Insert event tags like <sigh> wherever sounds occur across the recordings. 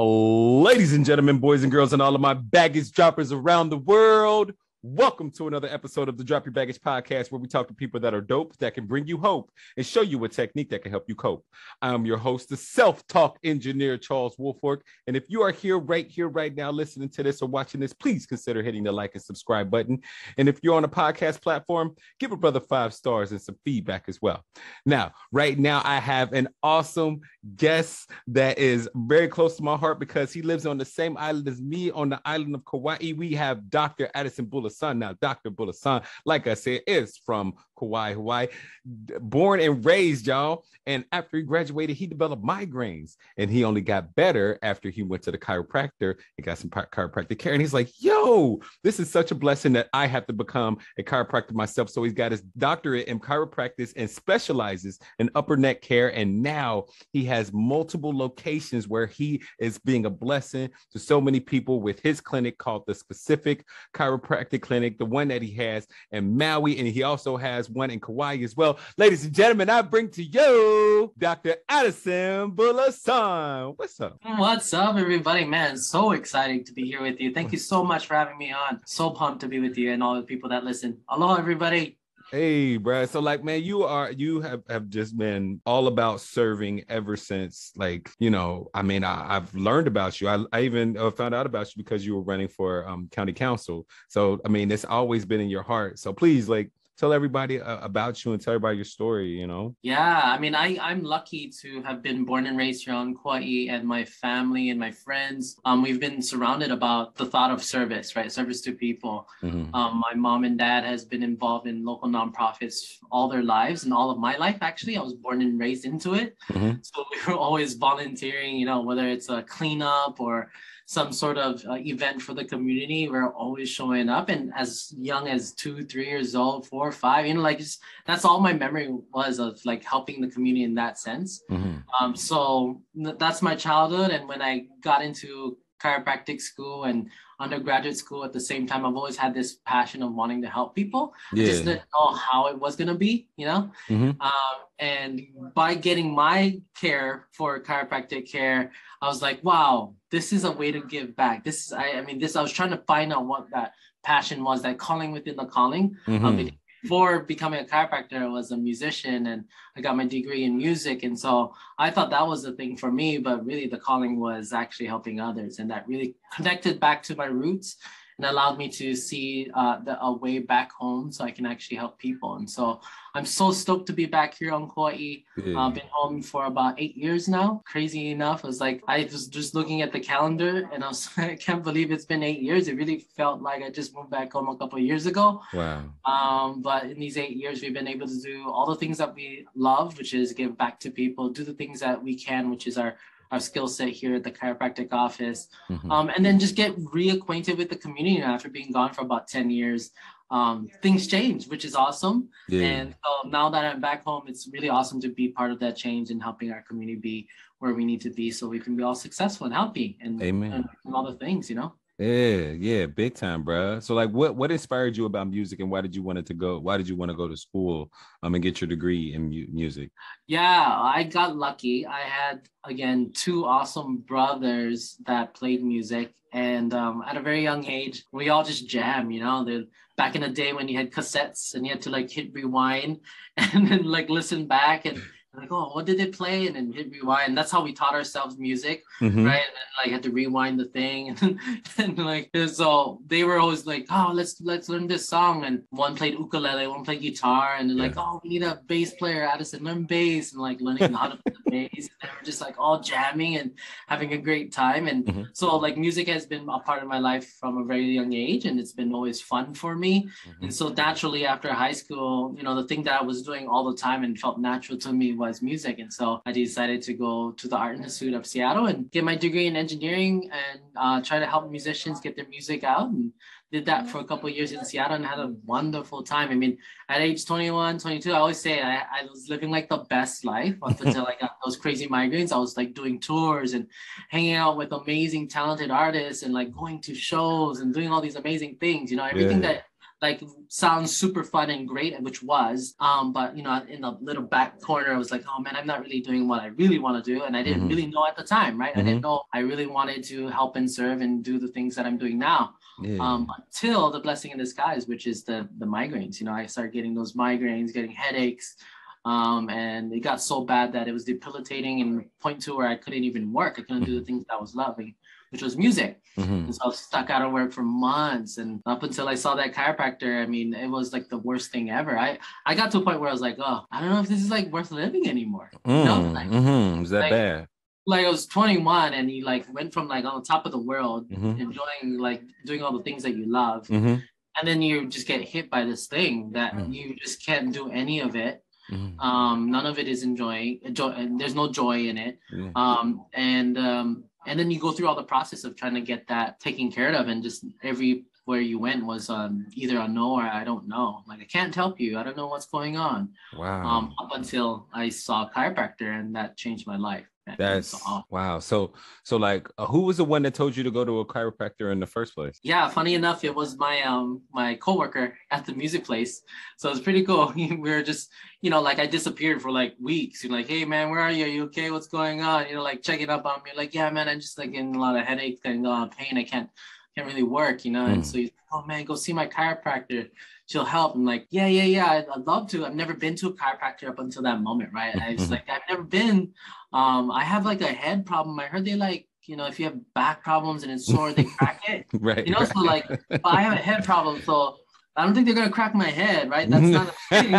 Ladies and gentlemen, boys and girls, and all of my baggage droppers around the world, Welcome to another episode of the Drop Your Baggage podcast, where we talk to people that are dope, that can bring you hope, and show you a technique that can help you cope. I'm your host, the self talk engineer, Charles Wolfork. And if you are here, right here, right now, listening to this or watching this, please consider hitting the like and subscribe button. And if you're on a podcast platform, give a brother five stars and some feedback as well. Now, right now, I have an awesome guest that is very close to my heart because he lives on the same island as me on the island of Kauai. We have Dr. Addison Bullock son. Now, Dr. Bulasan, like I said, is from Kauai, Hawaii, born and raised, y'all. And after he graduated, he developed migraines, and he only got better after he went to the chiropractor and got some chiropractic care. And he's like, "Yo, this is such a blessing that I have to become a chiropractor myself." So he's got his doctorate in chiropractic and specializes in upper neck care. And now he has multiple locations where he is being a blessing to so many people with his clinic called the Specific Chiropractic Clinic, the one that he has in Maui, and he also has one in Kauai as well. Ladies and gentlemen, I bring to you Dr. Addison Bulasan. What's up? What's up, everybody? Man, so exciting to be here with you. Thank you so much for having me on. So pumped to be with you and all the people that listen. Aloha, everybody. Hey, Brad. So, like, man, you are you have have just been all about serving ever since, like, you know. I mean, I, have learned about you. I, I even uh, found out about you because you were running for um, county council. So, I mean, it's always been in your heart. So, please, like, tell everybody uh, about you and tell everybody your story you know? Yeah i mean i i'm lucky to have been born and raised here on kauai and my family and my friends. Um we've been surrounded about the thought of service right? Service to people. Mm-hmm. um my mom and dad has been involved in local nonprofits all their lives and all of my life actually. I was born and raised into it. Mm-hmm. so <laughs> we were always volunteering you know whether it's a cleanup or some sort of uh, event for the community, we're always showing up. And as young as two, three years old, four, five, you know, like just, that's all my memory was of like helping the community in that sense. Mm-hmm. Um, so that's my childhood. And when I got into chiropractic school and undergraduate school at the same time i've always had this passion of wanting to help people yeah. I just didn't know how it was going to be you know mm-hmm. um, and by getting my care for chiropractic care i was like wow this is a way to give back this is i, I mean this i was trying to find out what that passion was that calling within the calling mm-hmm. um, before becoming a chiropractor, I was a musician and I got my degree in music. And so I thought that was the thing for me, but really the calling was actually helping others. And that really connected back to my roots and allowed me to see uh, the, a way back home so I can actually help people. And so I'm so stoked to be back here on Kauai. I've uh, been home for about eight years now. Crazy enough, I was like, I was just looking at the calendar and I was <laughs> I can't believe it's been eight years. It really felt like I just moved back home a couple of years ago. Wow. Um, but in these eight years, we've been able to do all the things that we love, which is give back to people, do the things that we can, which is our our skill set here at the chiropractic office, mm-hmm. um, and then just get reacquainted with the community after being gone for about 10 years. Um, things change, which is awesome. Yeah. And so now that I'm back home, it's really awesome to be part of that change and helping our community be where we need to be so we can be all successful and healthy and, Amen. and, and all the things, you know? Yeah, yeah, big time, bro. So like what what inspired you about music and why did you want it to go why did you want to go to school um and get your degree in mu- music? Yeah, I got lucky. I had again two awesome brothers that played music and um, at a very young age we all just jam, you know. The back in the day when you had cassettes and you had to like hit rewind <laughs> and then like listen back and like, oh, what did it play? And then hit rewind. And That's how we taught ourselves music, mm-hmm. right? And then, like had to rewind the thing, <laughs> and, and like so they were always like, oh, let's let's learn this song. And one played ukulele, one played guitar, and they're yeah. like, oh, we need a bass player. Addison, learn bass, and like learning how to play the bass. And they were just like all jamming and having a great time. And mm-hmm. so like music has been a part of my life from a very young age, and it's been always fun for me. Mm-hmm. And so naturally after high school, you know, the thing that I was doing all the time and felt natural to me was was music. And so I decided to go to the Art Institute of Seattle and get my degree in engineering and uh, try to help musicians get their music out. And did that for a couple years in Seattle and had a wonderful time. I mean, at age 21, 22, I always say I, I was living like the best life up until I got those crazy migraines. I was like doing tours and hanging out with amazing, talented artists and like going to shows and doing all these amazing things. You know, everything yeah. that like sounds super fun and great, which was. Um, but you know, in the little back corner, I was like, oh man, I'm not really doing what I really want to do, and I didn't mm-hmm. really know at the time, right? Mm-hmm. I didn't know I really wanted to help and serve and do the things that I'm doing now. Yeah. Um, until the blessing in disguise, which is the the migraines. You know, I started getting those migraines, getting headaches. Um, and it got so bad that it was debilitating and point to where I couldn't even work. I couldn't do the things that I was loving which was music. Mm-hmm. And so I was stuck out of work for months. And up until I saw that chiropractor, I mean, it was like the worst thing ever. I, I got to a point where I was like, oh, I don't know if this is like worth living anymore. Mm, you know? Like, mm-hmm. Is that like, bad? Like I was 21 and he like went from like on the top of the world, mm-hmm. enjoying like doing all the things that you love. Mm-hmm. And then you just get hit by this thing that mm. you just can't do any of it. Mm-hmm. Um, none of it is enjoying. Joy, there's no joy in it. Um, and um, and then you go through all the process of trying to get that taken care of and just every where you went was um, either a no or I don't know. Like I can't help you. I don't know what's going on. Wow. Um, up until I saw a chiropractor and that changed my life. That's wow. So so like uh, who was the one that told you to go to a chiropractor in the first place? Yeah, funny enough, it was my um my coworker at the music place. So it's pretty cool. <laughs> we were just you know like I disappeared for like weeks. You're like, hey man, where are you? Are you okay? What's going on? You know, like checking up on me. Like, yeah, man, I'm just like getting a lot of headaches, and a lot of pain. I can't can't really work. You know, mm. and so he's, oh man, go see my chiropractor she'll help. I'm like, yeah, yeah, yeah, I'd, I'd, love to. I've never been to a chiropractor up until that moment, right? I was like, I've never been. Um, I have like a head problem. I heard they like, you know, if you have back problems and it's sore, they crack it. <laughs> right. You know, right. so like, I have a head problem, so I don't think they're gonna crack my head, right? That's not a <laughs> thing.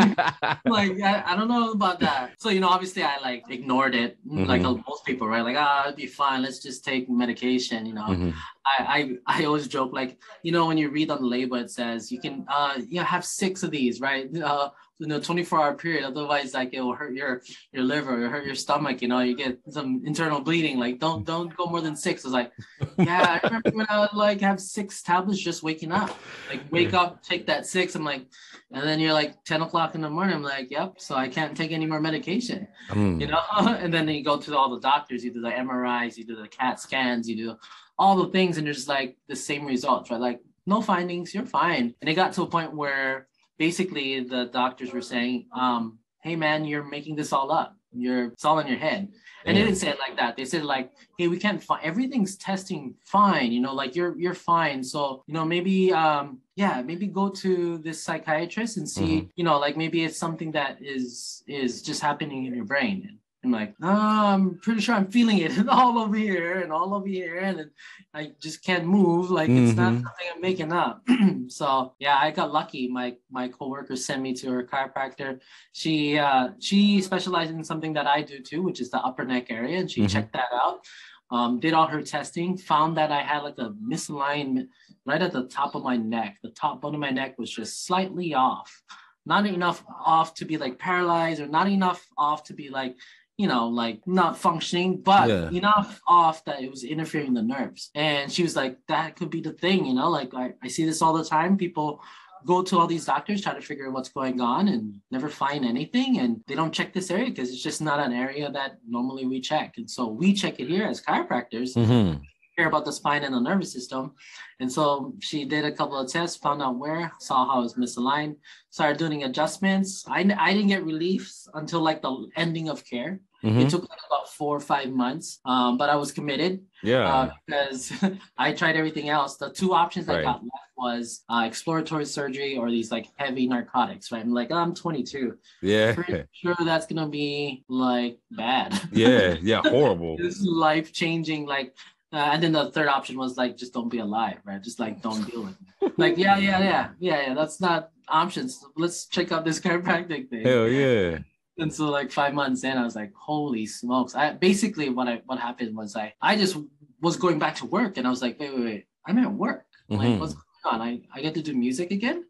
like I, I, don't know about that. So you know, obviously I like ignored it, mm-hmm. like most people, right? Like ah, it'd be fine. Let's just take medication. You know, mm-hmm. I, I I always joke like you know when you read on the label it says you can uh you know have six of these, right? Uh, you know 24 hour period otherwise like it will hurt your your liver or hurt your stomach you know you get some internal bleeding like don't don't go more than six. I was like <laughs> yeah i remember when i would like have six tablets just waking up. Like wake up take that six i'm like and then you're like 10 o'clock in the morning i'm like yep so i can't take any more medication mm. you know? <laughs> And then you go to all the doctors you do the mris you do the cat scans you do all the things and there's like the same results right? Like no findings you're fine. And it got to a point where basically the doctors were saying, um, hey man, you're making this all up. You're it's all in your head. And they didn't say it like that. They said like, hey, we can't find everything's testing fine, you know, like you're you're fine. So, you know, maybe um yeah, maybe go to this psychiatrist and see, mm-hmm. you know, like maybe it's something that is is just happening in your brain. I'm like, oh, I'm pretty sure I'm feeling it <laughs> all over here and all over here, and I just can't move. Like mm-hmm. it's not mm-hmm. something I'm making up. <clears throat> so yeah, I got lucky. My my coworker sent me to her chiropractor. She uh, she specializes in something that I do too, which is the upper neck area, and she mm-hmm. checked that out. Um, did all her testing, found that I had like a misalignment right at the top of my neck. The top bone of my neck was just slightly off not enough off to be like paralyzed or not enough off to be like you know, like not functioning, but yeah. enough off that it was interfering the nerves. And she was like, that could be the thing, you know, like I, I see this all the time. People go to all these doctors, try to figure out what's going on and never find anything. And they don't check this area because it's just not an area that normally we check. And so we check it here as chiropractors. Mm-hmm care about the spine and the nervous system. And so she did a couple of tests, found out where, saw how it was misaligned, started doing adjustments. I, I didn't get relief until like the ending of care. Mm-hmm. It took like about four or five months, um, but I was committed. Yeah. Uh, because <laughs> I tried everything else. The two options right. I got left was uh, exploratory surgery or these like heavy narcotics, right? I'm like, oh, I'm 22. Yeah. Pretty sure that's going to be like bad. Yeah. <laughs> Yeah. Horrible. it's life changing. Like, uh, and then the third option was like, just don't be alive, right? Just like don't deal with it. <laughs> like, yeah, yeah, yeah, yeah, yeah. That's not options. Let's check out this chiropractic thing. Hell yeah and so like five months in, I was like, holy smokes. I basically what I what happened was I I just was going back to work and I was like, wait, wait, wait, I'm at work. Mm-hmm. Like, what's going on? I, I get to do music again.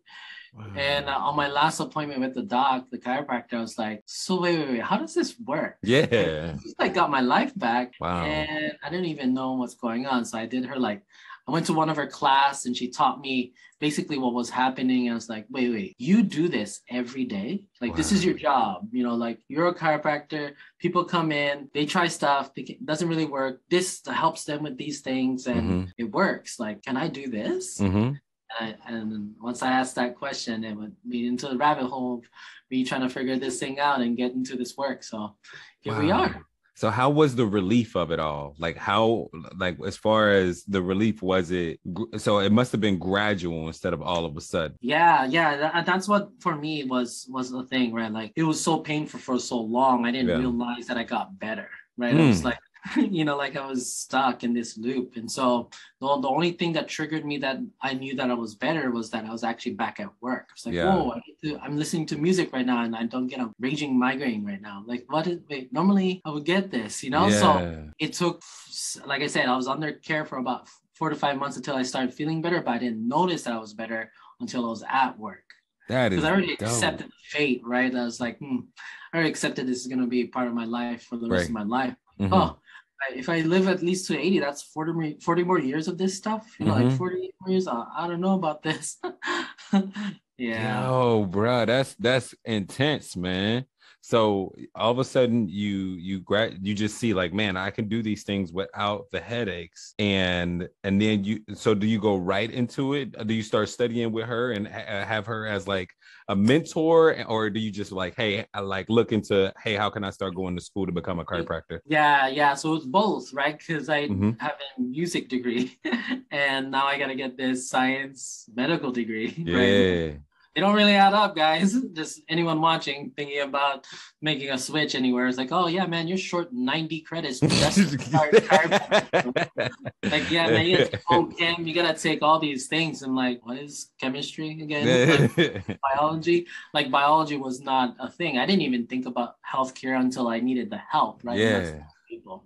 Wow. And uh, on my last appointment with the doc, the chiropractor, I was like, "So wait, wait, wait, how does this work?" Yeah, <laughs> I got my life back, wow. and I didn't even know what's going on. So I did her like I went to one of her class and she taught me basically what was happening. And I was like, wait, wait, you do this every day? Like, wow. this is your job. You know, like you're a chiropractor. People come in, they try stuff, it doesn't really work. This helps them with these things and mm-hmm. it works. Like, can I do this? Mm-hmm. And, I, and once I asked that question, it would lead into the rabbit hole of me trying to figure this thing out and get into this work. So here wow. we are. So how was the relief of it all? Like how like as far as the relief was it so it must have been gradual instead of all of a sudden. Yeah, yeah, that, that's what for me was was the thing, right? Like it was so painful for so long. I didn't yeah. realize that I got better, right? Mm. I was like <laughs> you know, like I was stuck in this loop. And so the, the only thing that triggered me that I knew that I was better was that I was actually back at work. I was like, yeah. whoa, I am listening to music right now and I don't get a raging migraine right now. Like, what is, wait, normally I would get this, you know? Yeah. So it took, like I said, I was under care for about four to five months until I started feeling better, but I didn't notice that I was better until I was at work. That is because I already dope. accepted fate, right? I was like, hmm, I already accepted this is gonna be part of my life for the rest right. of my life. Mm-hmm. Oh, if I live at least to 80, that's 40 more, 40 more years of this stuff. You know, mm-hmm. like 40 years. I, I don't know about this. <laughs> yeah. Oh, bro, that's that's intense, man. So all of a sudden you you grad you just see like man I can do these things without the headaches and and then you so do you go right into it do you start studying with her and ha- have her as like a mentor or do you just like hey I like look into hey how can I start going to school to become a chiropractor yeah yeah so it's both right because I mm-hmm. have a music degree <laughs> and now I got to get this science medical degree <laughs> yeah right? They don't really add up, guys. <laughs> Just anyone watching thinking about making a switch anywhere is like, oh yeah, man, you're short 90 credits. <laughs> like, yeah, man, you gotta chem, you gotta take all these things. And like, what is chemistry again? <laughs> Like, biology. Like biology was not a thing. I didn't even think about healthcare until I needed the help, right? Yeah. People.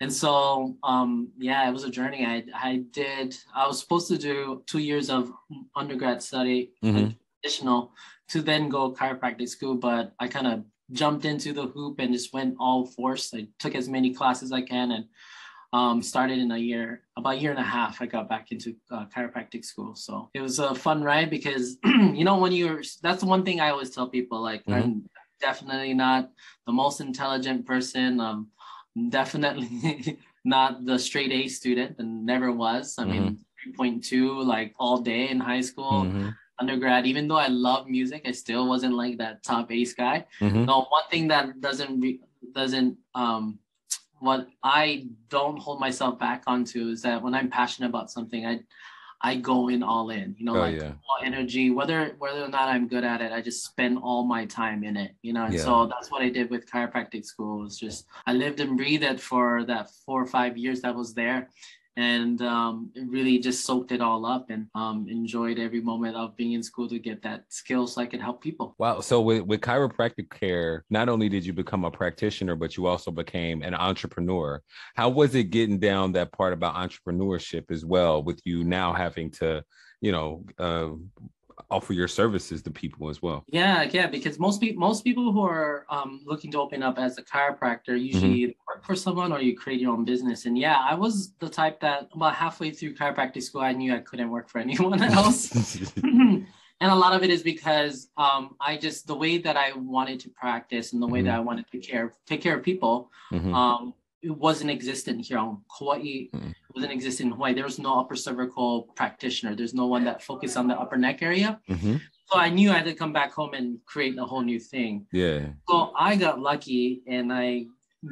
And so, um, yeah, it was a journey. I, I did, I was supposed to do two years of undergrad study, mm-hmm additional to then go chiropractic school, but I kind of jumped into the hoop and just went all force. I took as many classes I can and um, started in a year, about a year and a half, I got back into uh, chiropractic school. So it was a fun ride because, <clears throat> you know, when you're, that's one thing I always tell people, like, mm-hmm. I'm definitely not the most intelligent person. Um, definitely <laughs> not the straight A student and never was. I mm-hmm. mean, 3.2 like all day in high school. Mm-hmm undergrad, even though I love music, I still wasn't like that top ace guy. Mm-hmm. No, one thing that doesn't re- doesn't um what I don't hold myself back onto is that when I'm passionate about something, I I go in all in, you know, oh, like yeah. all energy, whether whether or not I'm good at it, I just spend all my time in it, you know. And yeah. so that's what I did with chiropractic school. It's just I lived and breathed it for that four or five years that was there and um, really just soaked it all up and um, enjoyed every moment of being in school to get that skill so I could help people. Wow. So with, with chiropractic care, not only did you become a practitioner, but you also became an entrepreneur. How was it getting down that part about entrepreneurship as well with you now having to, you know, uh, offer your services to people as well. Yeah, yeah, because most people most people who are um, looking to open up as a chiropractor usually mm-hmm. work for someone or you create your own business. And yeah, I was the type that about halfway through chiropractic school, I knew I couldn't work for <laughs> anyone else. <laughs> <laughs> and a lot of it is because um, I just the way that I wanted to practice and the way mm-hmm. that I wanted to care take care of people. Mm-hmm. Um, it wasn't existent here on Hawaii. Wasn't existent in Hawaii. There was no upper cervical practitioner. There's no one that focused on the upper neck area. Mm-hmm. So I knew I had to come back home and create a whole new thing. Yeah. So I got lucky and I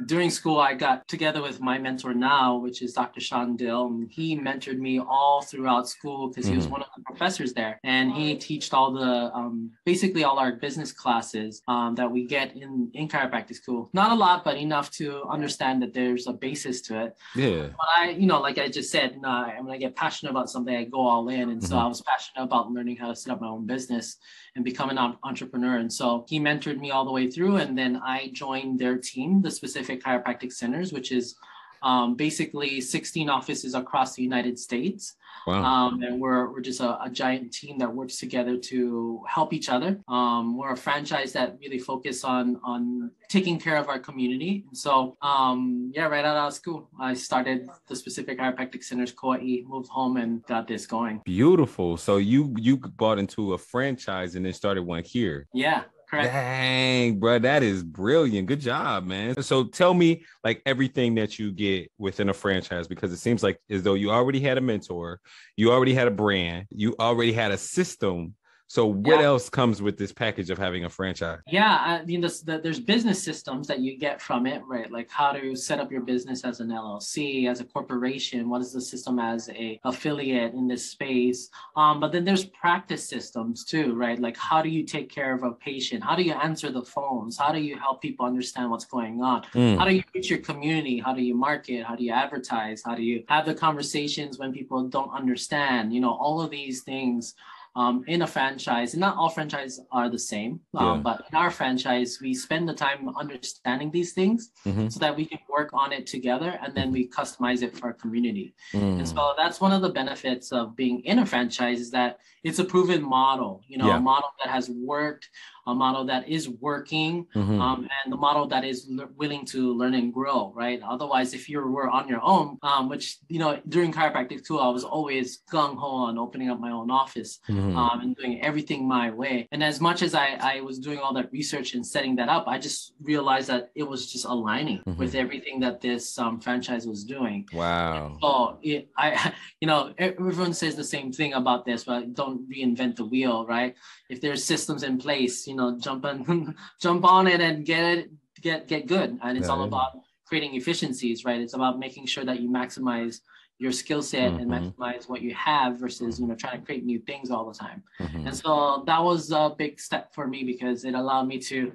during school, I got together with my mentor now, which is Dr. Sean Dill. And he mentored me all throughout school because mm-hmm. he was mm-hmm. one of the professors there. And he taught all the, um, basically all our business classes um, that we get in, in chiropractic school. Not a lot, but enough to understand that there's a basis to it. Yeah. But I, you know, like I just said, nah, when I get passionate about something, I go all in. And mm-hmm. so I was passionate about learning how to set up my own business and become an entrepreneur. And so he mentored me all the way through. And then I joined their team, the specific chiropractic centers, which is um, basically 16 offices across the United States. Wow. Um, and we're, we're just a, a, giant team that works together to help each other. Um, we're a franchise that really focus on, on taking care of our community. So um, yeah, right out of school, I started the specific chiropractic centers, Kauai, moved home and got this going. Beautiful. So you, you bought into a franchise and then started one here. Yeah Correct. Dang, bro, that is brilliant. Good job, man. So tell me like everything that you get within a franchise because it seems like as though you already had a mentor, you already had a brand, you already had a system so what yeah. else comes with this package of having a franchise? Yeah, I mean, this, the, there's business systems that you get from it, right? Like how to set up your business as an LLC, as a corporation. What is the system as a affiliate in this space? Um, but then there's practice systems too, right? Like how do you take care of a patient? How do you answer the phones? How do you help people understand what's going on? Mm. How do you reach your community? How do you market? How do you advertise? How do you have the conversations when people don't understand? You know, all of these things um, in a franchise, and not all franchises are the same, um, yeah. but in our franchise, we spend the time understanding these things mm-hmm. so that we can work on it together and then we customize it for our community. Mm. And so that's one of the benefits of being in a franchise is that it's a proven model, you know, yeah. a model that has worked a model that is working mm-hmm. um, and the model that is l- willing to learn and grow, right? Otherwise, if you were on your own, um, which, you know, during chiropractic too, I was always gung ho on opening up my own office mm-hmm. um, and doing everything my way. And as much as I, I was doing all that research and setting that up, I just realized that it was just aligning mm-hmm. with everything that this um, franchise was doing. Wow. so it, I, <laughs> you know, everyone says the same thing about this, but don't reinvent the wheel, right? If there's systems in place, you know, jump on <laughs> jump on it and get it get get good. And it's yeah, all yeah. about creating efficiencies, right? It's about making sure that you maximize your skill set mm-hmm. and maximize what you have versus you know trying to create new things all the time mm-hmm. and so that was a big step for me because it allowed me to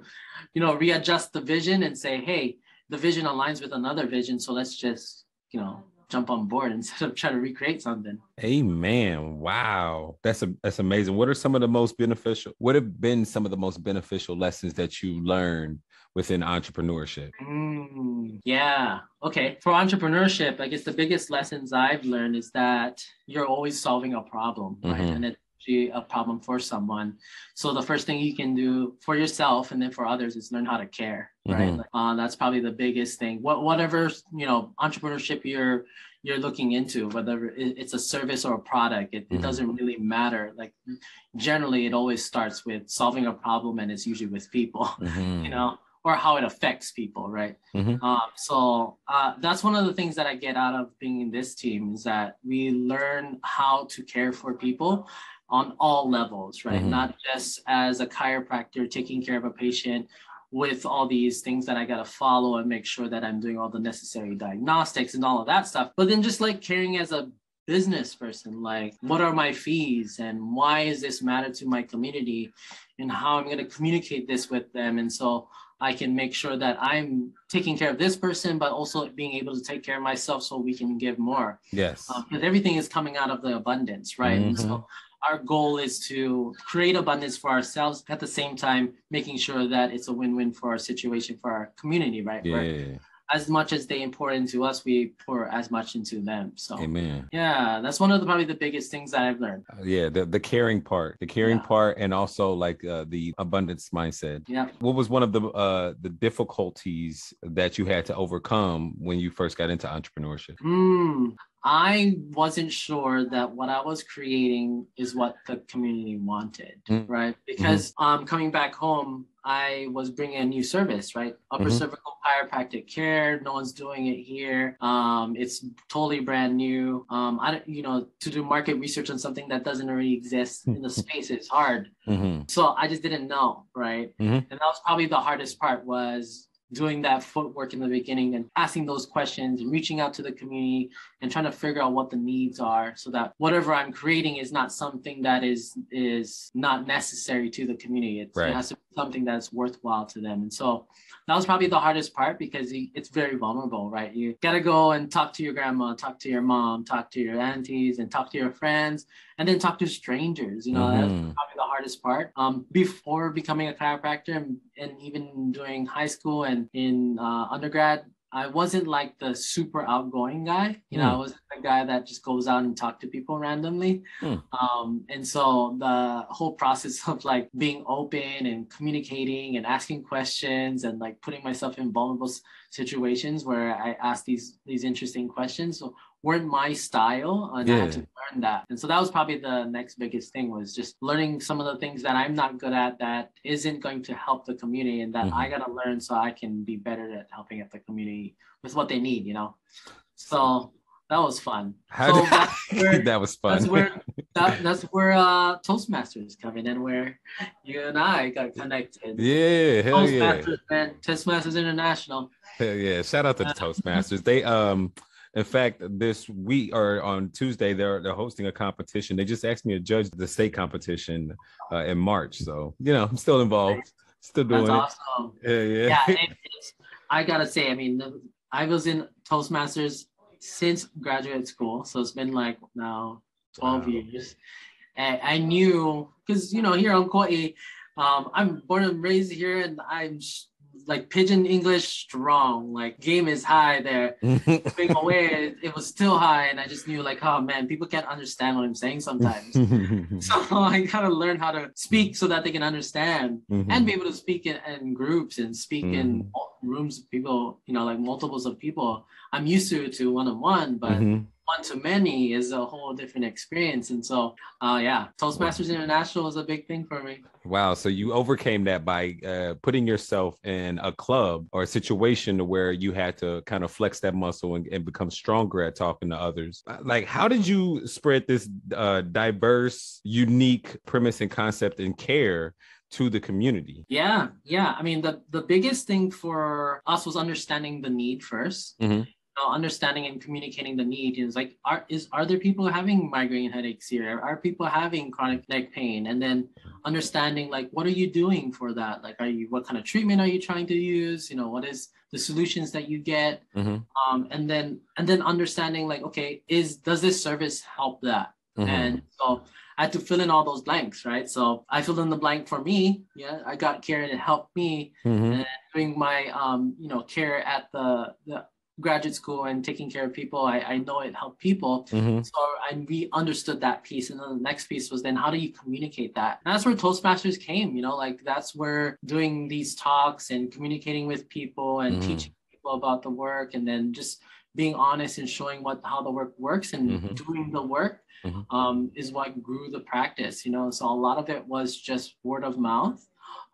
you know readjust the vision and say hey the vision aligns with another vision so let's just you know jump on board <laughs> instead of trying to recreate something. Amen. Wow. That's a that's amazing. What are some of the most beneficial? What have been some of the most beneficial lessons that you learned within entrepreneurship? Mm, yeah. Okay. For entrepreneurship, I guess the biggest lessons I've learned is that you're always solving a problem, right? Mm-hmm. And it a problem for someone. So the first thing you can do for yourself and then for others is learn how to care, right? Mm-hmm. Uh, that's probably the biggest thing. What whatever you know entrepreneurship you're you're looking into, whether it's a service or a product, it, mm-hmm. it doesn't really matter. Like generally, it always starts with solving a problem, and it's usually with people, <laughs> mm-hmm. you know or how it affects people, right? Mm-hmm. Um, so uh, that's one of the things that I get out of being in this team is that we learn how to care for people on all levels, right? Mm-hmm. Not just as a chiropractor taking care of a patient with all these things that I got to follow and make sure that I'm doing all the necessary diagnostics and all of that stuff, but then just like caring as a business person like what are my fees and why is this matter to my community and how i'm going to communicate this with them and so i can make sure that i'm taking care of this person but also being able to take care of myself so we can give more yes because um, everything is coming out of the abundance right mm-hmm. and so our goal is to create abundance for ourselves at the same time making sure that it's a win-win for our situation for our community right? Yeah. As much as they pour into us we pour as much into them so. Amen. Yeah that's one of the probably the biggest things that i've learned. Uh, yeah the, the caring part the caring yeah. part and also like uh, the abundance mindset. Yeah. What was one of the uh the difficulties that you had to overcome when you first got into entrepreneurship? Mm, I wasn't sure that what I was creating is what the community wanted, mm-hmm. right? Because mm-hmm. um, coming back home, I was bringing a new service, right? Upper mm-hmm. cervical chiropractic care. No one's doing it here. Um, it's totally brand new. Um, I, you know, to do market research on something that doesn't already exist in the <laughs> space is hard. Mm-hmm. So I just didn't know, right? Mm-hmm. And that was probably the hardest part was doing that footwork in the beginning and asking those questions and reaching out to the community and trying to figure out what the needs are so that whatever I'm creating is not something that is is not necessary to the community. It's, right. It has to something that's worthwhile to them. And so that was probably the hardest part because it's very vulnerable, right? You got to go and talk to your grandma, talk to your mom, talk to your aunties, and talk to your friends, and then talk to strangers. You know, mm-hmm. that's probably the hardest part. Um, before becoming a chiropractor and, and even during high school and in uh, undergrad, I wasn't like the super outgoing guy. You know, mm. I was the guy that just goes out and talk to people randomly. Mm. Um, and so the whole process <laughs> of like being open and communicating and asking questions and like putting myself in vulnerable situations where I ask these these interesting questions weren't my style and yeah. I had to learn that. And so that was probably the next biggest thing was just learning some of the things that I'm not good at that isn't going to help the community and that mm-hmm. I gotta learn so I can be better at helping at the community with what they need, you know. So that was fun. How so did, <laughs> where, that <laughs> was fun. That's where that, that's where uh, Toastmasters come in and where you and I got connected. Yeah, hell Toastmasters, yeah. Man, Toastmasters International. Hell yeah! Shout out to the <laughs> Toastmasters. They um in fact, this week or on Tuesday, they're they're hosting a competition. They just asked me to judge the state competition uh, in March. So you know, I'm still involved, still doing That's awesome. it. Yeah, yeah. yeah <laughs> I gotta say, I mean, I was in Toastmasters since graduate school, so it's been like now 12 wow. years. And I knew because you know here on Kauai, um, I'm born and raised here, and I'm like pidgin English strong. Like game is high there. <laughs> Being away, it, it, was still high, and I just knew like, oh man, people can't understand what I'm saying sometimes. <laughs> so <laughs> I gotta learn how to speak so that they can understand mm-hmm. and be able to speak in, in groups and speak mm-hmm. in rooms of people, you know, like multiples of people. I'm used to to one on one, but mm-hmm one to many is a whole different experience. And so, uh, yeah, Toastmasters International is a big thing for me. Wow. So you overcame that by uh, putting yourself in a club or a situation where you had to kind of flex that muscle and, and become stronger at talking to others. Uh, like, how did you spread this uh, diverse, unique premise and concept and care to the community. Yeah yeah. I mean the the biggest thing for us was understanding the need 1st mm-hmm. Know, understanding and communicating the need is like are is are there people having migraine headaches here? Are people having chronic neck pain? And then understanding like what are you doing for that? Like are you what kind of treatment are you trying to use? You know what is the solutions that you get? Mm-hmm. um, and then and then understanding like okay is does this service help that? Mm-hmm. and so I had to fill in all those blanks, right? So I filled in the blank for me. Yeah, I got care and it helped me mm-hmm. and doing my um, you know, care at the, the graduate school and taking care of people, I, I know it helped people. Mm-hmm. So I we understood that piece. And then the next piece was then how do you communicate that? And that's where Toastmasters came, you know, like that's where doing these talks and communicating with people and mm-hmm. teaching people about the work and then just being honest and showing what how the work works and mm-hmm. doing the work mm-hmm. um, is what grew the practice, you know. So a lot of it was just word of mouth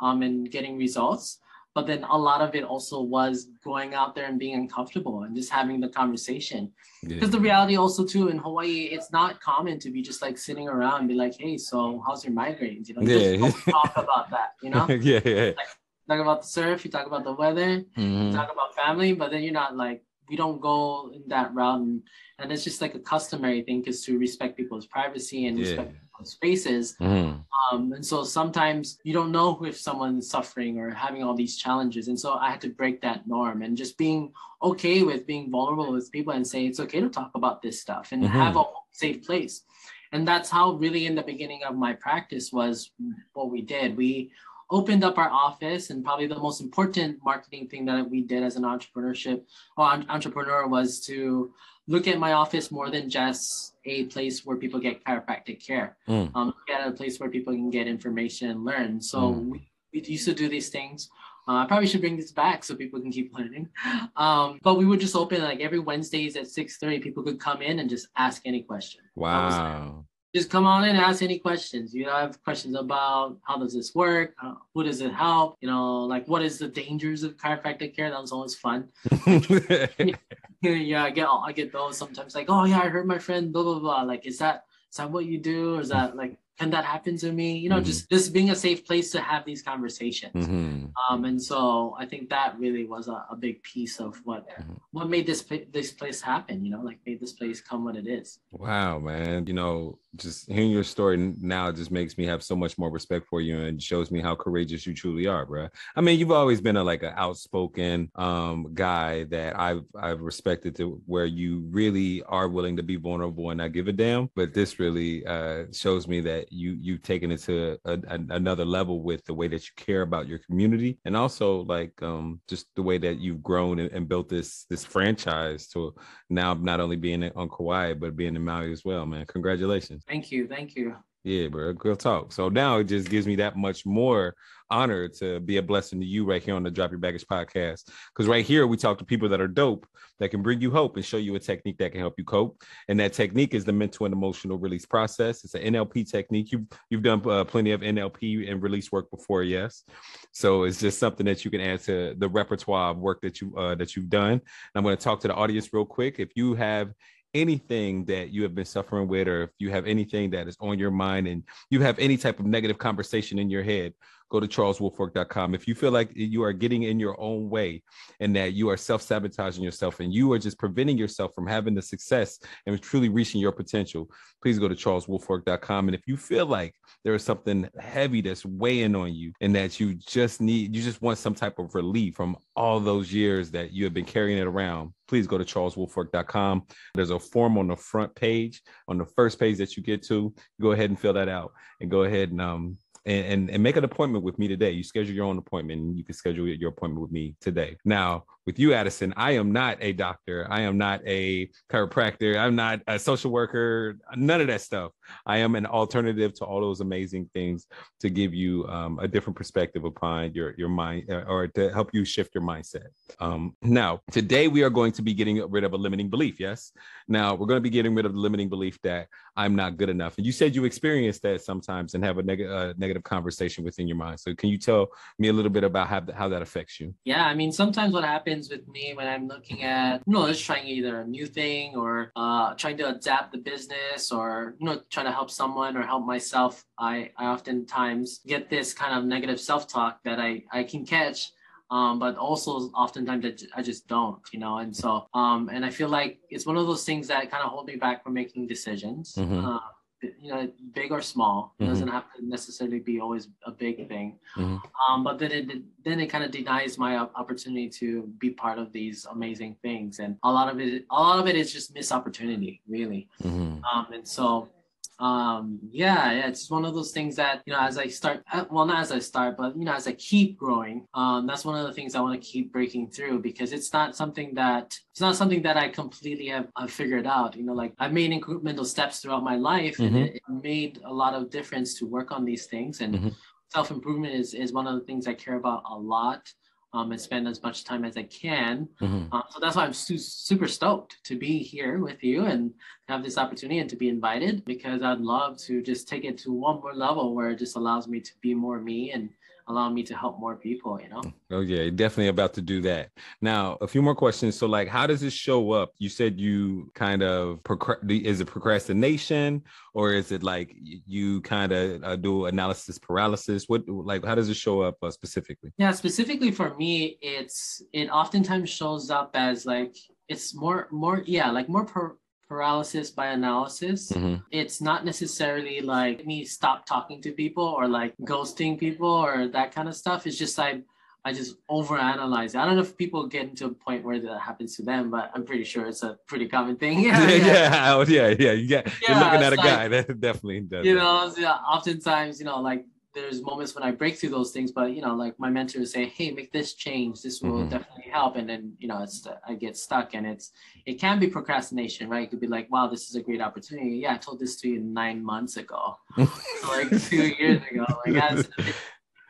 um, and getting results but then a lot of it also was going out there and being uncomfortable and just having the conversation because yeah. the reality also too in hawaii it's not common to be just like sitting around and be like hey so how's your migraines you know yeah. just talk about that you know <laughs> yeah yeah like, talk about the surf you talk about the weather mm-hmm. you talk about family but then you're not like we don't go in that route and, and it's just like a customary thing is to respect people's privacy and yeah. respect spaces. Mm. Um, and so sometimes you don't know if someone's suffering or having all these challenges. And so I had to break that norm and just being okay with being vulnerable with people and say it's okay to talk about this stuff and mm-hmm. have a safe place. And that's how really in the beginning of my practice was what we did. We opened up our office and probably the most important marketing thing that we did as an entrepreneurship or entrepreneur was to look at my office more than just a place where people get chiropractic care. Mm. Um, look at a place where people can get information and learn. So mm. we, we used to do these things. Uh, I probably should bring this back so people can keep learning. Um, but we would just open like every Wednesdays at 6:30. People could come in and just ask any question. Wow just come on in and ask any questions. You have questions about how does this work? Uh, who does it help? You know, like what is the dangers of chiropractic care? That was always fun. <laughs> yeah, I get I get those sometimes. Like, oh yeah, I heard my friend blah blah blah. Like, is that is that what you do, or is that like can that happen to me? You know, mm-hmm. just just being a safe place to have these conversations. Mm-hmm. Um, and so I think that really was a, a big piece of what mm-hmm. what made this this place happen. You know, like made this place come what it is. Wow, man! You know, just hearing your story now just makes me have so much more respect for you and shows me how courageous you truly are, bro. I mean, you've always been a like an outspoken um guy that I've I've respected to where you really are willing to be vulnerable and not give a damn. But this really uh shows me that you you've taken it to a, a, another level with the way that you care about your community and also like um just the way that you've grown and, and built this this franchise to now not only being on Kauai but being in Maui as well, man. Congratulations. Thank you. Thank you. Yeah, bro. Real talk. So now it just gives me that much more honor to be a blessing to you right here on the Drop Your Baggage podcast. Because right here we talk to people that are dope that can bring you hope and show you a technique that can help you cope. And that technique is the mental and emotional release process. It's an NLP technique. You you've done uh, plenty of NLP and release work before, yes. So it's just something that you can add to the repertoire of work that you uh, that you've done. And I'm going to talk to the audience real quick. If you have anything that you have been suffering with, or if you have anything that is on your mind and you have any type of negative conversation in your head, go to charleswolfork.com. If you feel like you are getting in your own way and that you are self sabotaging yourself and you are just preventing yourself from having the success and truly reaching your potential, please go to charleswolfork.com. And if you feel like there is something heavy that's weighing on you and that you just need, you just want some type of relief from all those years that you have been carrying it around, please go to charleswolfork.com. There's a form on the front page, on the first page that you get to. Go ahead and fill that out and go ahead and um, and, and, and make an appointment with me today. You schedule your own appointment you can schedule your appointment with me today. Now, with you, Addison, I am not a doctor. I am not a chiropractor. I'm not a social worker, none of that stuff. I am an alternative to all those amazing things to give you um, a different perspective upon your, your mind uh, or to help you shift your mindset. Um, now, today we are going to be getting rid of a limiting belief. Yes. Now, we're going to be getting rid of the limiting belief that I'm not good enough. And you said you experienced that sometimes and have a neg- uh, negative conversation within your mind. So, can you tell me a little bit about how, how that affects you? Yeah. I mean, sometimes what happens happens with me when I'm looking at, you know, just trying either a new thing or uh, trying to adapt the business or, you know, trying to help someone or help myself. I, I oftentimes get this kind of negative self-talk that I, I can catch um, but also oftentimes I just don't, you know. And so, um, and I feel like it's one of those things that kind of hold me back from making decisions. Mm-hmm. Uh, you know, big or small. It mm-hmm. doesn't have to necessarily be always a big thing. Mm-hmm. Um, but then it then it kind of denies my opportunity to be part of these amazing things, and a lot of it, a lot of it is just missed opportunity, really. Mm-hmm. Um, and so um yeah, yeah it's one of those things that you know as i start uh, well not as i start but you know as i keep growing um that's one of the things i want to keep breaking through because it's not something that it's not something that i completely have, have figured out you know like i made incremental steps throughout my life mm-hmm. and it, it, made a lot of difference to work on these things and mm-hmm. self-improvement is is one of the things i care about a lot um, and spend as much time as I can. Mm-hmm. Uh, so that's why I'm su- super stoked to be here with you and have this opportunity and to be invited because I'd love to just take it to one more level where it just allows me to be more me and allow me to help more people, you know? Oh, yeah, definitely about to do that. Now, a few more questions. So, like, how does this show up? You said you kind of, is it procrastination or is it like you kind of uh, do analysis paralysis? What, like, how does it show up uh, specifically? Yeah, specifically for me, it's, it oftentimes shows up as like, it's more, more, yeah, like more per- paralysis by analysis. Mm-hmm. It's not necessarily like me stop talking to people or like ghosting people or that kind of stuff. It's just like I just overanalyze. I don't know if people get into a point where that happens to them, but I'm pretty sure it's a pretty common thing. <laughs> <laughs> Yeah, yeah, yeah, yeah. yeah. Yeah, you're looking at a guy <laughs> that definitely does. You know, oftentimes, you know, like there's moments when I break through those things, but you know, like my mentor would say, "Hey, make this change. This will mm-hmm. definitely help." And then you know, it's I get stuck, and it's it can be procrastination, right? It could be like, "Wow, this is a great opportunity." Yeah, I told this to you nine months ago, <laughs> like two years ago. Like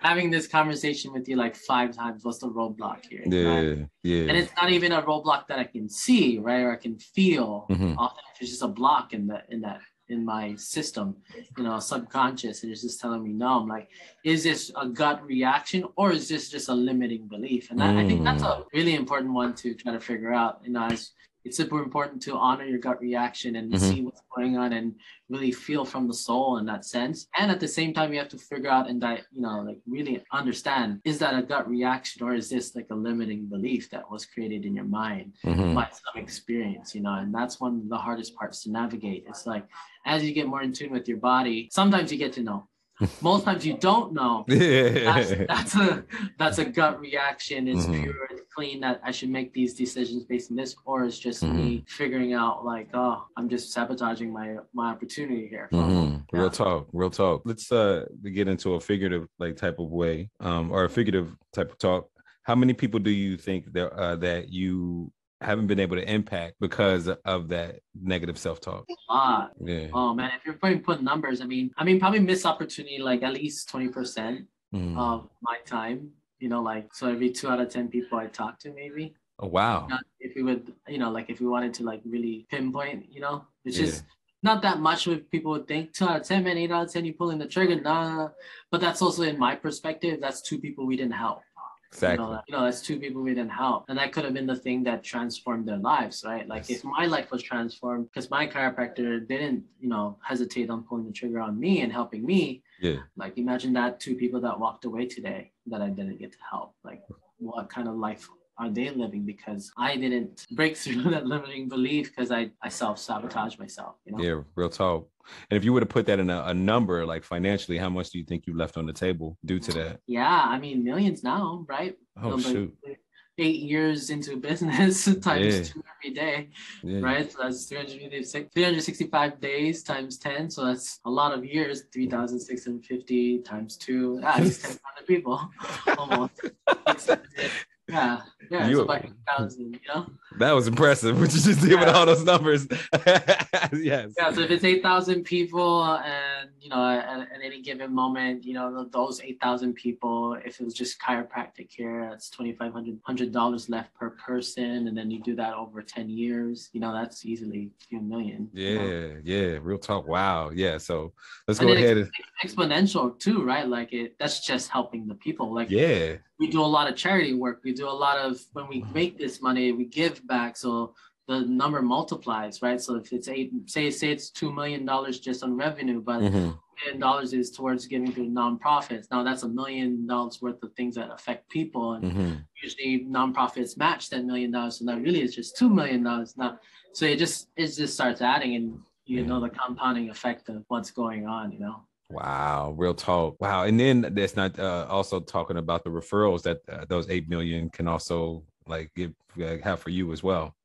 having this conversation with you like five times. What's the roadblock here? Yeah, right? yeah. And it's not even a roadblock that I can see, right, or I can feel. Mm-hmm. Often it's just a block in the in that in my system, you know, subconscious, and it's just telling me no. I'm like, is this a gut reaction or is this just a limiting belief? And that, mm. I think that's a mm. really important one to try to figure out. You know, as it's super important to honor your gut reaction and mm-hmm. see what's going on and really feel from the soul in that sense. And at the same time, you have to figure out and that, you know, like really understand is that a gut reaction or is this like a limiting belief that was created in your mind mm-hmm. by some experience, you know? And that's one of the hardest parts to navigate. It's like as you get more in tune with your body, sometimes you get to know <laughs> most times you don't know. That's, that's, a that's a gut reaction. It's mm-hmm. pure, it's clean that I should make these decisions based on this, or it's just mm-hmm. me figuring out like, oh, I'm just sabotaging my my opportunity here. Mm-hmm. Yeah. Real talk, real talk. Let's uh get into a figurative like type of way, um, or a figurative type of talk. How many people do you think that uh, that you haven't been able to impact because of that negative self-talk? A lot. Yeah. Oh man, if you're putting put numbers, I mean, I mean, probably missed opportunity like at least twenty percent mm. of my time. You know, like so every two out of ten people I talk to, maybe. Oh wow. if we would, you know, like if we wanted to like really pinpoint, you know, it's yeah. just not that much what people would think. Two out of ten, man, eight out of ten, you pulling the trigger. Nah, but that's also in my perspective. That's two people we didn't help. Exactly. You know, you know, that's two people we didn't help. And that could have been the thing that transformed their lives, right? Like yes. if my life was transformed because my chiropractor didn't, you know, hesitate on pulling the trigger on me and helping me. Yeah. Like imagine that two people that walked away today that I didn't get to help. Like what kind of life are they living because I didn't break through <laughs> that limiting belief because I, I self sabotage myself. You know? Yeah, real talk. And if you were to put that in a, a, number, like financially, how much do you think you left on the table due to that? Yeah, I mean millions now, right? Oh shoot. <laughs> Eight years into business <laughs> times yeah. two every day, yeah. right? So that's 365 days times 10. So that's a lot of years, 3,650 times two. Ah, 10,000 people almost. Yeah, yeah, you, it's about 8,000, you know? That was impressive. Would you just give yeah. all those numbers? <laughs> yes. Yeah, so if it's 8,000 people and, you know, at, at, any given moment, you know, those 8,000 people, if it was just chiropractic care, that's $2,500 left per person. And then you do that over 10 years, you know, that's easily a few million. Yeah, you know? yeah, real talk. Wow. Yeah, so let's and go ahead. It's exponential too, right? Like it, that's just helping the people. Like, yeah we do a lot of charity work. We do a lot of when we make this money, we give back. So the number multiplies, right? So if it's eight, say say it's two million dollars just on revenue, but mm-hmm. million dollars is towards giving to nonprofits. Now that's a million dollars worth of things that affect people, and mm-hmm. usually nonprofits match that million dollars, so that really is just two million dollars. Now, so it just it just starts adding, and you yeah. know the compounding effect of what's going on. You know. Wow, real talk. Wow, and then that's not uh, also talking about the referrals that uh, those eight million can also like give uh, have for you as well.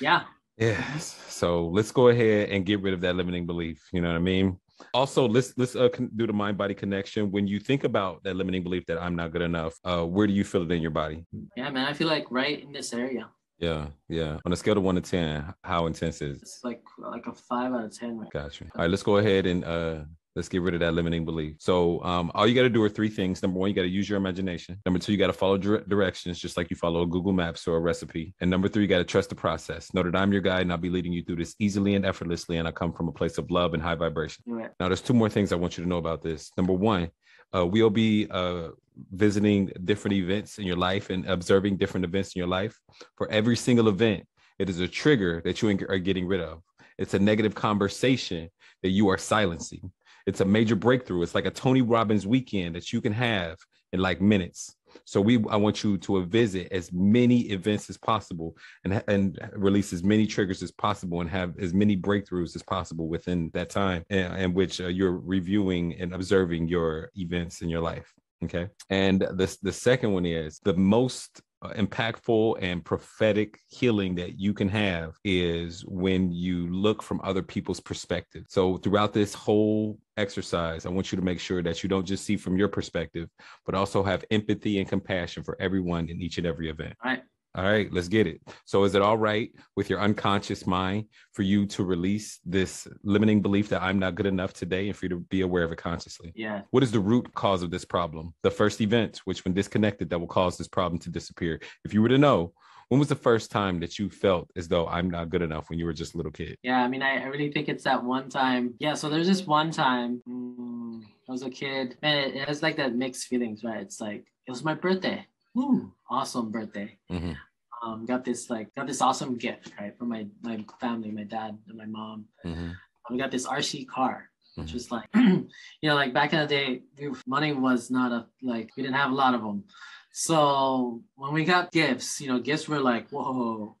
Yeah. Yes. So let's go ahead and get rid of that limiting belief. You know what I mean? Also, let's let's uh, do the mind body connection. When you think about that limiting belief that I'm not good enough, uh, where do you feel it in your body? Yeah, man, I feel like right in this area. Yeah, yeah. On a scale of one to ten, how intense is it? It's like like a five out of ten. Right? Gotcha. All right, let's go ahead and uh Let's get rid of that limiting belief. So, um, all you got to do are three things. Number one, you got to use your imagination. Number two, you got to follow dire- directions, just like you follow a Google Maps or a recipe. And number three, you got to trust the process. Know that I'm your guide and I'll be leading you through this easily and effortlessly. And I come from a place of love and high vibration. Right. Now, there's two more things I want you to know about this. Number one, uh, we'll be uh, visiting different events in your life and observing different events in your life. For every single event, it is a trigger that you are getting rid of. It's a negative conversation that you are silencing it's a major breakthrough. It's like a Tony Robbins weekend that you can have in like minutes. So we, I want you to visit as many events as possible and and release as many triggers as possible and have as many breakthroughs as possible within that time in, in which uh, you're reviewing and observing your events in your life. Okay, and the the second one is the most Uh, impactful and prophetic healing that you can have is when you look from other people's perspective. So throughout this whole exercise, I want you to make sure that you don't just see from your perspective, but also have empathy and compassion for everyone in each and every event. Right. All right, let's get it. So, is it all right with your unconscious mind for you to release this limiting belief that I'm not good enough today and for you to be aware of it consciously? Yeah. What is the root cause of this problem? The first event, which, when disconnected, that will cause this problem to disappear. If you were to know, when was the first time that you felt as though I'm not good enough when you were just a little kid? Yeah, I mean, I, I really think it's that one time. Yeah, so there's this one time mm, I was a kid, and it, it has like that mixed feelings, right? It's like, it was my birthday. Woo, awesome birthday. Mm-hmm um, got this like got this awesome gift right from my my family, my dad and my mom. Mm-hmm. We got this RC car, which mm-hmm. was like, <clears throat> you know, like back in the day, money was not a like we didn't have a lot of them. So when we got gifts, you know, gifts were like, whoa,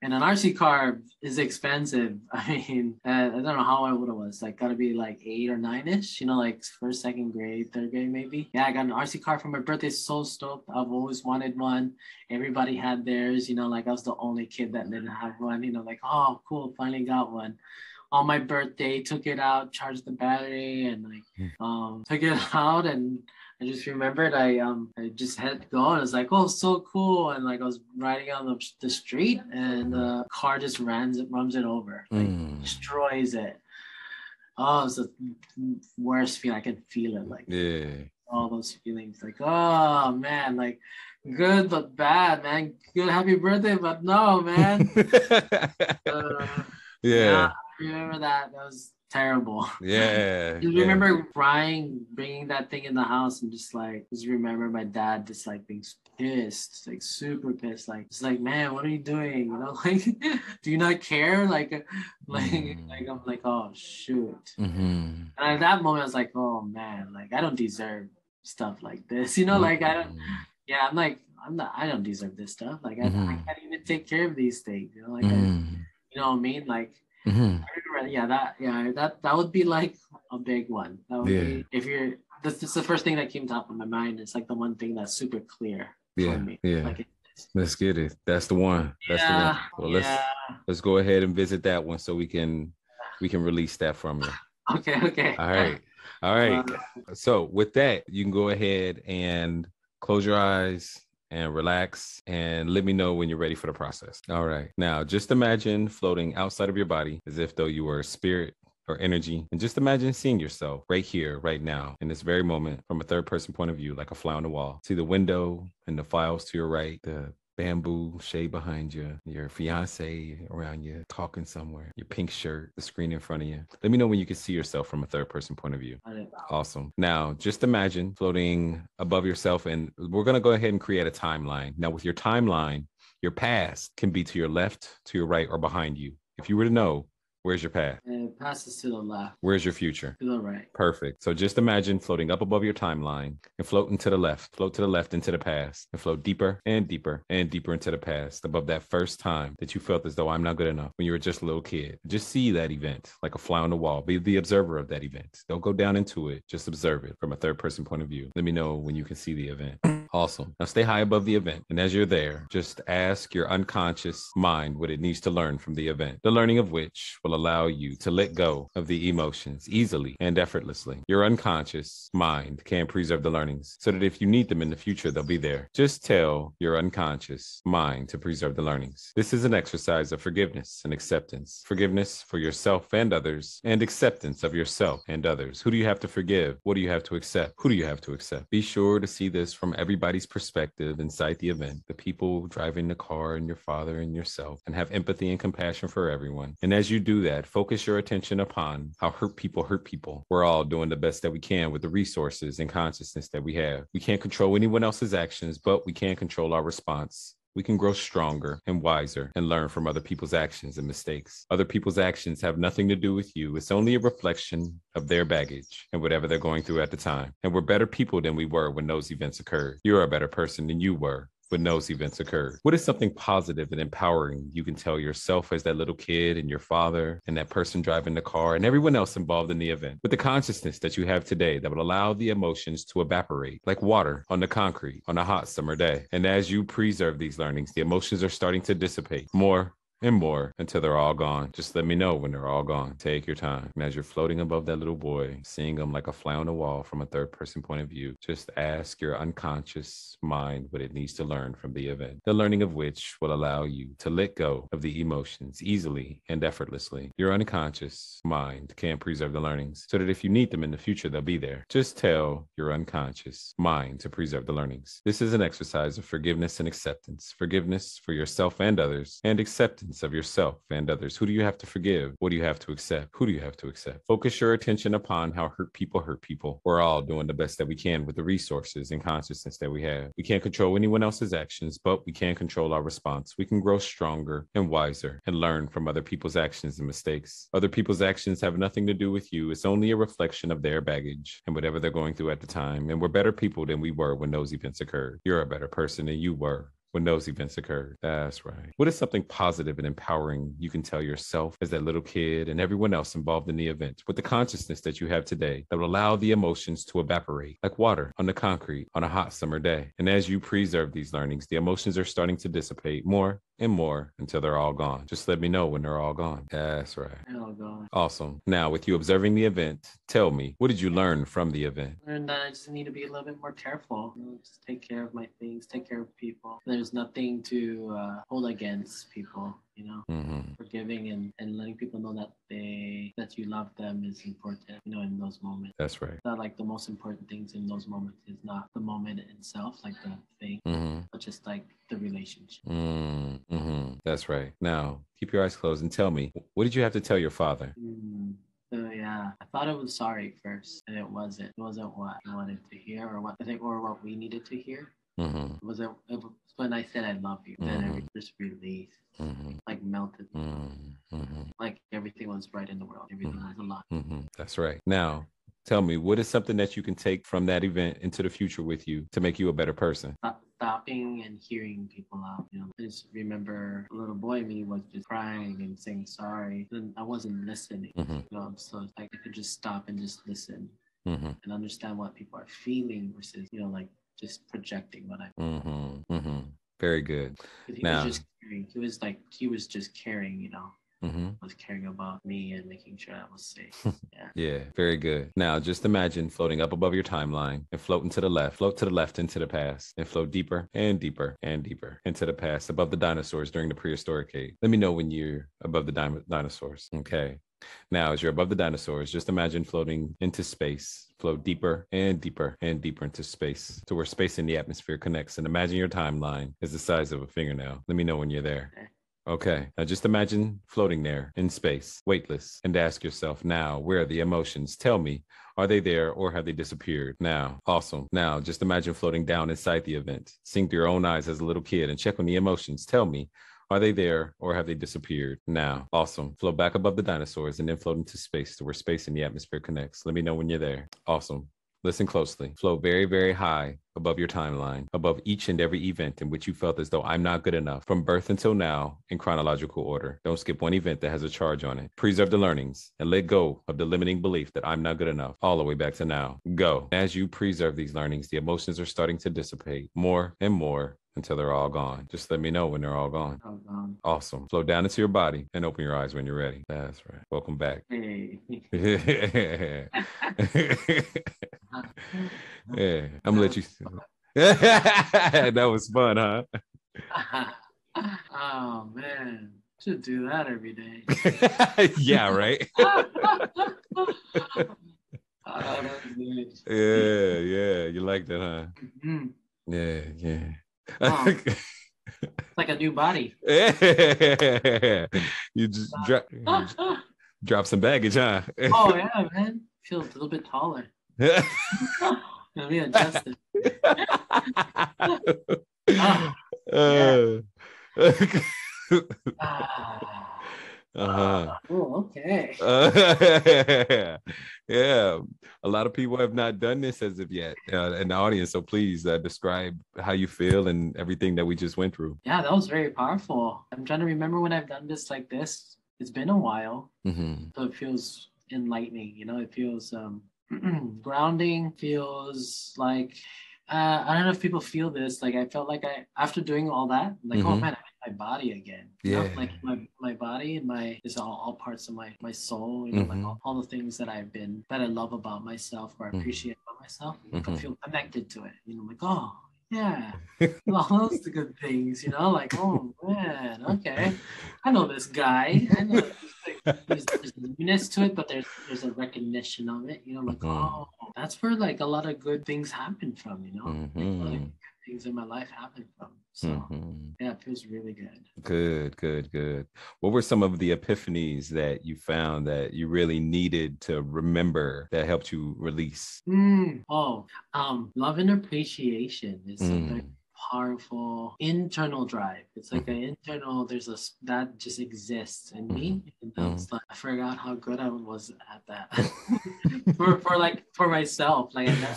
and an RC car is expensive. <laughs> I mean, uh, I don't know how old it was. Like, gotta be like eight or nine ish. You know, like first, second grade, third grade, maybe. Yeah, I got an RC car for my birthday. So stoked. I've always wanted one. Everybody had theirs. You know, like I was the only kid that didn't have one. You know, like oh, cool, finally got one. on my birthday, took it out, charged the battery, and like hmm. um took it <laughs> out and I just remembered I um I just had to go and it's like oh so cool and like I was riding on the, the street and the car just runs it runs it over like mm. destroys it. Oh, it's the worst feeling. I can feel it like yeah all those feelings like oh man like good but bad man good happy birthday but no man <laughs> uh, yeah. yeah I remember that that was terrible. <laughs> Yeah. just remember crying, bringing that thing in the house, and just like just remember my dad just like being pissed, like super pissed. Like it's like, man, what are you doing? You know, <laughs> like, do you not care? Like, <laughs> like, mm. like I'm like, oh shoot. Mm-hmm. And at that moment, I was like, oh man, like I don't deserve stuff like this. You know, mm-hmm. like I don't. Yeah, I'm like, I'm not. I don't deserve this stuff. Like I, mm-hmm. I can't even take care of these things. You know, like I, mm-hmm. you know what I mean, like Mm-hmm. Yeah, that yeah, that that would be like a big one. That would yeah. be if you're this, this is the first thing that came top of my mind. It's like the one thing that's super clear yeah, for me. Yeah. Like let's get it. That's the one. That's yeah, the one. Well, yeah. let's let's go ahead and visit that one so we can we can release that from you. <laughs> Okay, okay. All right. All right. Uh, so with that, you can go ahead and close your eyes and relax and let me know when you're ready for the process. All right. Now, just imagine floating outside of your body as if though you were a spirit or energy. And just imagine seeing yourself right here, right now, in this very moment from a third person point of view, like a fly on the wall. See the window and the files to your right, the bamboo shade behind you, your fiance around you, talking somewhere, your pink shirt, the screen in front of you. Let me know when you can see yourself from a third person point of view. Awesome. Now, just imagine floating above yourself, and we're going to go ahead and create a timeline. Now, with your timeline, your past can be to your left, to your right, or behind you. If you were to know Where's your path? And it passes to the left. Where's your future? To the right. Perfect. So just imagine floating up above your timeline and floating to the left, float to the left into the past, and float deeper and deeper and deeper into the past above that first time that you felt as though I'm not good enough when you were just a little kid. Just see that event like a fly on the wall. Be the observer of that event. Don't go down into it. Just observe it from a third person point of view. Let me know when you can see the event. Awesome. Now stay high above the event. And as you're there, just ask your unconscious mind what it needs to learn from the event, the learning of which will allow you to let go of the emotions easily and effortlessly. Your unconscious mind can preserve the learnings so that if you need them in the future, they'll be there. Just tell your unconscious mind to preserve the learnings. This is an exercise of forgiveness and acceptance. Forgiveness for yourself and others, and acceptance of yourself and others. Who do you have to forgive? What do you have to accept? Who do you have to accept? Be sure to see this from everybody's perspective inside the event, the people driving the car and your father and yourself, and have empathy and compassion for everyone. And as you do that, focus your attention upon how hurt people hurt people. We're all doing the best that we can with the resources and consciousness that we have. We can't control anyone else's actions, but we can control our response we can grow stronger and wiser and learn from other people's actions and mistakes. Other people's actions have nothing to do with you. It's only a reflection of their baggage and whatever they're going through at the time. And we're better people than we were when those events occurred. You're a better person than you were when those events occurred? What is something positive and empowering you can tell yourself as that little kid and your father and that person driving the car and everyone else involved in the event with the consciousness that you have today that will allow the emotions to evaporate like water on the concrete on a hot summer day? And as you preserve these learnings, the emotions are starting to dissipate more and more until they're all gone. Just let me know when they're all gone. Take your time. And as you're floating above that little boy, seeing him like a fly on the wall from a third person point of view, just ask your unconscious mind what it needs to learn from the event, the learning of which will allow you to let go of the emotions easily and effortlessly. Your unconscious mind can preserve the learnings so that if you need them in the future, they'll be there. Just tell your unconscious mind to preserve the learnings. This is an exercise of forgiveness and acceptance, forgiveness for yourself and others, and acceptance of yourself and others. Who do you have to forgive? What do you have to accept? Who do you have to accept? Focus your attention upon how hurt people hurt people. We're all doing the best that we can with the resources and consciousness that we have. We can't control anyone else's actions, but we can control our response. We can grow stronger and wiser and learn from other people's actions and mistakes. Other people's actions have nothing to do with you. It's only a reflection of their baggage and whatever they're going through at the time. And we're better people than we were when those events occurred. You're a better person than you were when those events occurred. That's right. What is something positive and empowering you can tell yourself as that little kid and everyone else involved in the event with the consciousness that you have today that will allow the emotions to evaporate like water on the concrete on a hot summer day? And as you preserve these learnings, the emotions are starting to dissipate more and more until they're all gone. Just let me know when they're all gone. That's right. Oh God. Awesome. Now, with you observing the event, tell me, what did you learn from the event? Learned that I just need to be a little bit more careful. You know, just take care of my things, take care of people. There's nothing to uh, hold against people. You know, Mm-hmm. forgiving and, and letting people know that they that you love them is important. You know, in those moments. That's right. Not like the most important things in those moments is not the moment itself, like the thing, Mm-hmm. but just like the relationship. Mm-hmm. That's right. Now, keep your eyes closed and tell me, what did you have to tell your father? Mm. So yeah, I thought it was sorry first, and it wasn't. It wasn't what I wanted to hear, or what I think, or what we needed to hear. Mm-hmm. Wasn't it was when I said I love you. Then Mhm. everything just released, Mm-hmm. like melted, Mm-hmm. like everything was right in the world. Everything was a lot. Mm-hmm. That's right. Now, tell me, what is something that you can take from that event into the future with you to make you a better person? Stop, stopping and hearing people out. You know, I just remember a little boy me was just crying and saying sorry. Then I wasn't listening. Mm-hmm. You know, so it's like I could just stop and just listen Mm-hmm. and understand what people are feeling versus you know like just projecting what I. Mm-hmm. Mm-hmm. Very good. He Now- was just caring. He was like he was just caring. You know, Mm-hmm. was caring about me and making sure I was safe. <laughs> Yeah. Yeah, very good. Now, just imagine floating up above your timeline and floating to the left, float to the left into the past, and float deeper and deeper and deeper into the past, above the dinosaurs during the prehistoric age. Let me know when you're above the dim- dinosaurs. Okay. Now, as you're above the dinosaurs, just imagine floating into space. Float deeper and deeper and deeper into space to where space and the atmosphere connects. And imagine your timeline is the size of a fingernail. Let me know when you're there. Okay. Okay. Now just imagine floating there in space, weightless, and ask yourself now, where are the emotions? Tell me, are they there or have they disappeared? Now, awesome. Now just imagine floating down inside the event. Seeing through your own eyes as a little kid and check on the emotions. Tell me, are they there or have they disappeared? Now, awesome. Float back above the dinosaurs and then float into space to where space and the atmosphere connects. Let me know when you're there. Awesome. Listen closely. Float very, very high above your timeline, above each and every event in which you felt as though I'm not good enough from birth until now in chronological order. Don't skip one event that has a charge on it. Preserve the learnings and let go of the limiting belief that I'm not good enough all the way back to now. Go. As you preserve these learnings, the emotions are starting to dissipate more and more until they're all gone. Just let me know when they're all gone. Oh, um, Awesome. Flow down into your body and open your eyes when you're ready. That's right. Welcome back. hey. <laughs> yeah, I'm gonna let you. <laughs> <laughs> that was fun, huh? oh man, should do that every day. yeah, right. Oh. Yeah, yeah. You like that, huh? Mhm. Yeah, yeah. Oh. It's <laughs> like a new body. you just drop, <laughs> oh drop some baggage, huh? Oh yeah, <laughs> man. Feel a little bit taller. Let me adjust it. Uh, uh-huh. Oh, okay. Uh, yeah, a lot of people have not done this as of yet uh, in the audience. So please uh, describe how you feel and everything that we just went through. Yeah, that was very powerful. I'm trying to remember when I've done this like this. It's been a while, Mm-hmm. so it feels enlightening. You know, it feels um, <clears throat> grounding. Feels like uh, I don't know if people feel this. Like I felt like I after doing all that, like oh Mhm. man, I'm in my body again. You know? Yeah. like my my body and my is all, all parts of my my soul. You know, like Mhm. all, all the things that I've been that I love about myself or Mhm. appreciate about myself. Like, I feel connected to it. You know, like oh yeah, <laughs> all those the good things. You know, like oh man, okay, I know this guy. I know. Like, there's, there's newness to it, but there's there's a recognition of it. You know, like Mhm. oh, that's where like a lot of good things happen from. You know, like, a lot of good things in my life happen from. So Mhm. yeah, it feels really good. Good, good, good. What were some of the epiphanies that you found that you really needed to remember that helped you release? Mm. Oh, um, love and appreciation is something Mm. powerful internal drive. It's like an internal. There's a that just exists in me, and that's like I forgot how good I was at that. <laughs> <laughs> for for like for myself, like I,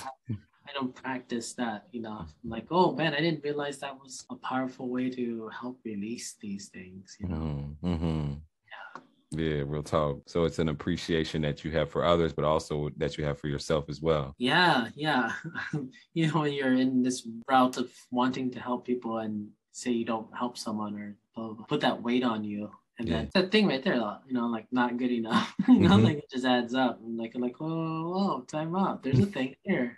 I don't practice that enough. I'm like, oh man, I didn't realize that was a powerful way to help release these things. You know. Mhm, mhm. Yeah, real talk. So it's an appreciation that you have for others, but also that you have for yourself as well. Yeah, yeah. <laughs> you know, when you're in this route of wanting to help people and say you don't help someone or put that weight on you. And yeah. that's that thing right there, you know, like not good enough. <laughs> you know, mm-hmm. like it just adds up. And like, I'm like, oh, whoa, time out. There's a thing here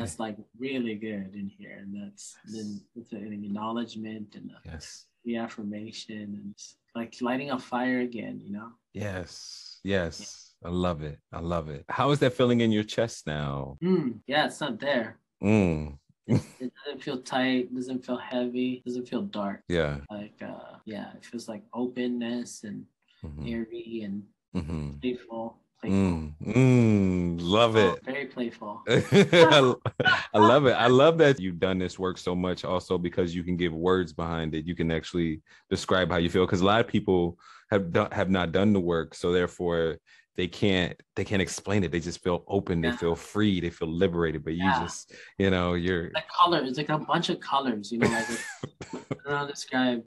that's like really good in here. And that's then it's an acknowledgement and a, yes. reaffirmation and like lighting a fire again, you know? Yes. Yes. Yeah. I love it. I love it. How is that feeling in your chest now? Mm, yeah, it's not there. Mm. <laughs> it doesn't feel tight, doesn't feel heavy, doesn't feel dark. Yeah. Like uh yeah, it feels like openness and mm-hmm. airy and mm-hmm. playful. Mm, mm, love oh, it. Very playful. <laughs> I, I love it. I love that you've done this work so much also because you can give words behind it. You can actually describe how you feel because a lot of people have done, have not done the work. So therefore they can't they can't explain it. They just feel open. Yeah. They feel free. They feel liberated. But you just you know you're the color. It's like a bunch of colors. You know, like <laughs> I don't know describe.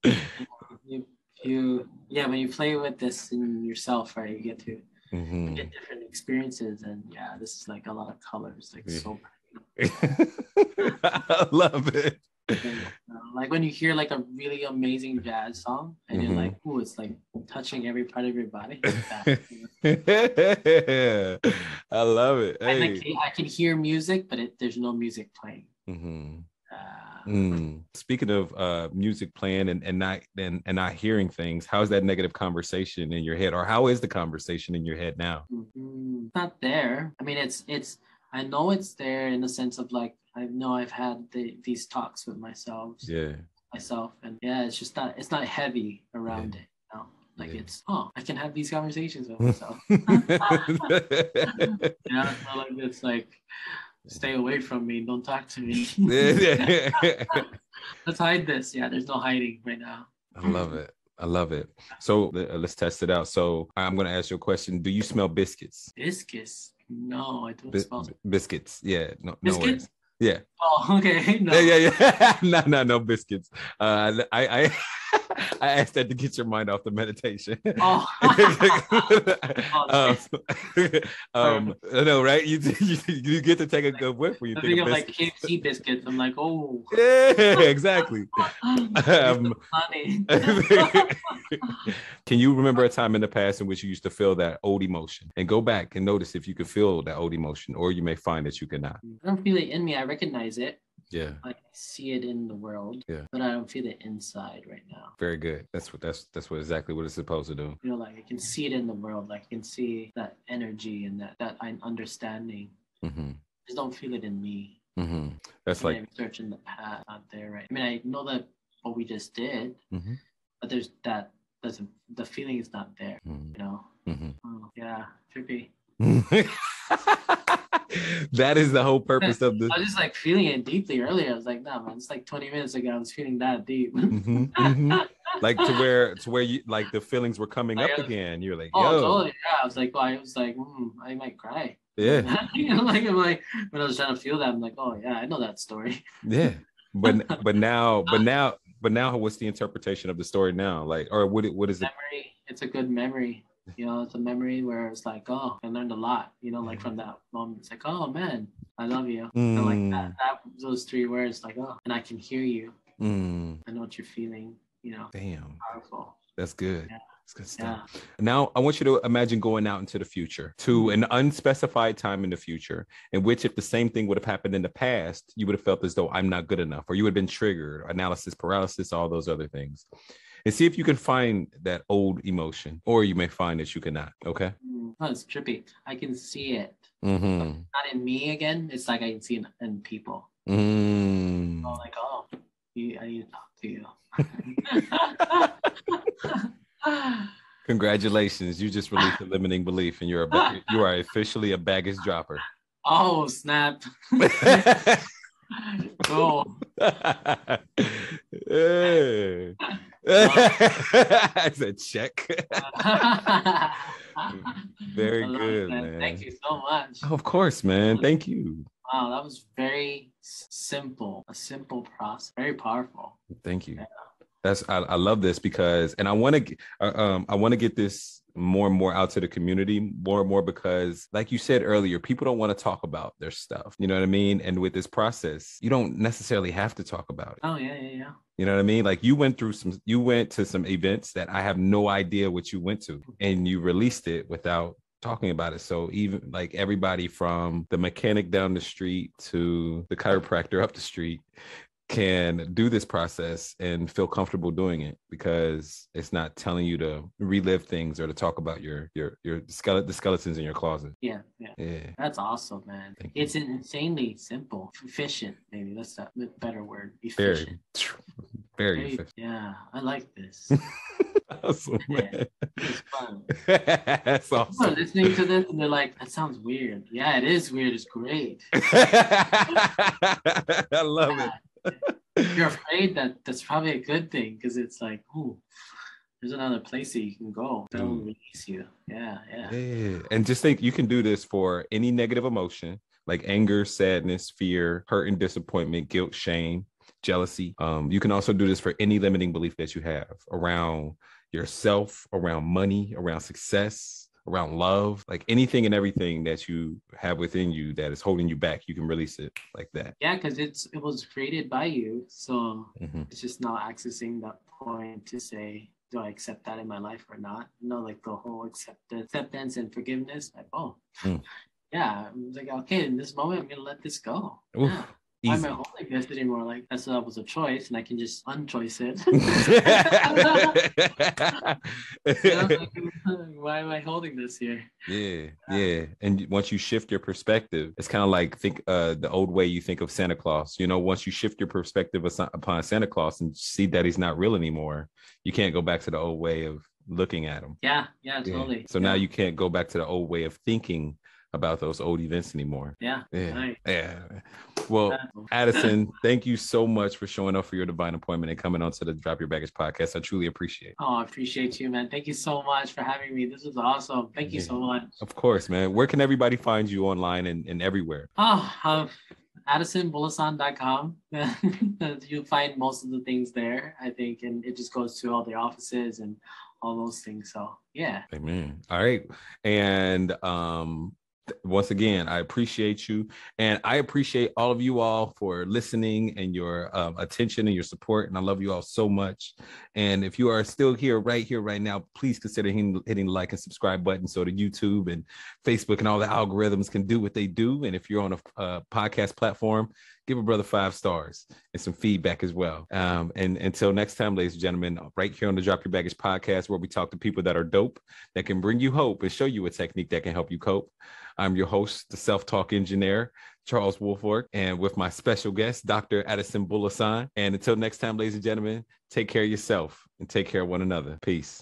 You, you yeah when you play with this in yourself, right? You get to mm-hmm. get different experiences, and yeah, this is like a lot of colors. Like so. <laughs> I love it. Uh, like when you hear like a really amazing jazz song and mm-hmm. you're like, oh, it's like touching every part of your body. <laughs> <laughs> I love it. Hey. I, can, I can hear music, but it, there's no music playing. Mm-hmm. Uh, mm. Speaking of uh, music playing and, and not and, and not hearing things, how's that negative conversation in your head, or how is the conversation in your head now? Mm-hmm. Not there. I mean, it's it's. I know it's there in the sense of like I know I've had the, these talks with myself. Yeah. Myself and yeah, it's just not it's not heavy around yeah. it. You know? Like yeah. it's oh, I can have these conversations with <laughs> myself. <laughs> <laughs> yeah, not like it's like stay away from me, don't talk to me. <laughs> Let's hide this. Yeah, there's no hiding right now. I love it. I love it. So uh, let's test it out. So I'm going to ask you a question. Do you smell biscuits? Biscuits? No, I don't Bis- smell biscuits. Yeah, no, biscuits? no yeah. Oh, <laughs> okay. No. Yeah, yeah, yeah. <laughs> no, no, no biscuits. Uh, I, I, <laughs> I asked that to get your mind off the meditation. Oh. um, um, no, right? You, you, you get to take a good whiff when you I think, think of, like KFC biscuits. I'm like, oh. Yeah, exactly. um, can you remember a time in the past in which you used to feel that old emotion and go back and notice if you could feel that old emotion, or you may find that you cannot? I don't feel it in me. I recognize it. Yeah. I see it in the world. Yeah. But I don't feel it inside right now. Very good. That's what that's that's what exactly what it's supposed to do. You know, like I can see it in the world. Like I can see that energy and that that I'm understanding. Mm-hmm. I just don't feel it in me. Mm-hmm. That's like I'm searching the path out there, right? I mean, I know that what we just did, mm-hmm. but there's that doesn't the feeling is not there. Mm-hmm. You know. Mm-hmm. Oh, yeah, trippy. <laughs> that is the whole purpose of this. I was just like feeling it deeply earlier. I was like, no, man, it's like 20 minutes ago. I was feeling that deep. mm-hmm, mm-hmm. Like to where to where you like the feelings were coming like, up was, again. You're like, oh, yo. totally. Yeah, I was like, well, I was like, mm, I might cry. Yeah. <laughs> you know, like I'm like when I was trying to feel that, I'm like, oh yeah, I know that story. yeah, but <laughs> but now, but now, but now, what's the interpretation of the story now? Like, or what? What is it? Memory. It's a good memory you know, it's a memory where it's like, oh, I learned a lot, you know, like from that moment. It's like, oh man, I love you. Mm. And like that, that, those three words, like, oh, and I can hear you. Mm. I know what you're feeling, you know. Damn. Powerful. That's good. Yeah. That's good stuff. Yeah. Now, I want you to imagine going out into the future to mm. an unspecified time in the future, in which, if the same thing would have happened in the past, you would have felt as though I'm not good enough, or you would have been triggered, analysis paralysis, all those other things and see if you can find that old emotion, or you may find that you cannot. Okay. Mm, oh, it's trippy. I can see it. Mm-hmm. Not in me again. It's like I can see it in people. Mm. Like, oh, I need to talk to you. <laughs> Congratulations! You just released a limiting belief, and you're a ba- you are officially a baggage dropper. Oh snap! <laughs> oh. <laughs> hey. <laughs> <laughs> I said check. very good, man. man. Thank you so much. of course, man. Thank you. Wow, that was very simple. A simple process. Very powerful. Thank you. Yeah. That's I, I love this because, and I want to, uh, um, I want to get this more and more out to the community more and more because like you said earlier people don't want to talk about their stuff you know what i mean and with this process you don't necessarily have to talk about it oh yeah yeah yeah You know what I mean? Like you went through some, you went to some events that I have no idea what you went to, and you released it without talking about it. So even like everybody from the mechanic down the street to the chiropractor up the street can do this process and feel comfortable doing it because it's not telling you to relive things or to talk about your your your skeleton the skeletons in your closet. Yeah, yeah, Yeah. That's awesome, man. Thank you. It's insanely simple, efficient. Maybe that's the the better word. Very Efficient. <laughs> very Very- efficient. yeah, I like this. <laughs> Awesome, <laughs> man. It's fun. That's People awesome. listening to this and they're like, "That sounds weird." Yeah, it is weird. It's great. I love it. If you're <laughs> afraid that that's probably a good thing because it's like, oh, there's another place that you can go that will Mm. release you. Yeah, yeah. Yeah. And just think you can do this for any negative emotion like anger, sadness, fear, hurt and disappointment, guilt, shame, jealousy. Um, you can also do this for any limiting belief that you have around yourself, around money, around success, around love, like anything and everything that you have within you that is holding you back, you can release it like that. Yeah, because it's it was created by you, so Mhm. it's just now accessing that point to say, do I accept that in my life or not? You know, like the whole acceptance, acceptance and forgiveness. Like, oh, Mm. <laughs> yeah. I'm like, okay, in this moment, I'm gonna let this go. Yeah. Why am easy. I holding this anymore? Like, that's that was a choice, and I can just unchoice it. Like, <laughs> <laughs> why am I holding this here? Yeah, yeah. And once you shift your perspective, it's kind of like think uh the old way you think of Santa Claus. You know, once you shift your perspective upon Santa Claus and see that he's not real anymore, you can't go back to the old way of looking at him. Yeah, yeah, Yeah. totally. So now you can't go back to the old way of thinking about those old events anymore. yeah, Yeah. Yeah. Well, Addison, <laughs> thank you so much for showing up for your divine appointment and coming on to the Drop Your Baggage podcast. I truly appreciate it. Oh, I appreciate you, man. Thank you so much for having me. This was awesome. Thank you so much. Of course, man. Where can everybody find you online and, and everywhere? Oh, um, AddisonBulasan.com. <laughs> You'll find most of the things there, I think, and it just goes to all the offices and all those things. So, yeah. Amen. All right. And um once again, I appreciate you and I appreciate all of you all for listening and your um, attention and your support. And I love you all so much. And if you are still here, right here, right now, please consider hitting, the like and subscribe button so the YouTube and Facebook and all the algorithms can do what they do. And if you're on a, a podcast platform, give a brother five stars and some feedback as well. Um, and until next time, ladies and gentlemen, right here on the Drop Your Baggage podcast, where we talk to people that are dope, that can bring you hope and show you a technique that can help you cope. I'm your host, the self talk engineer, Charles Wolfork, and with my special guest, Dr. Addison Bulasan. And until next time, ladies and gentlemen, take care of yourself and take care of one another. Peace.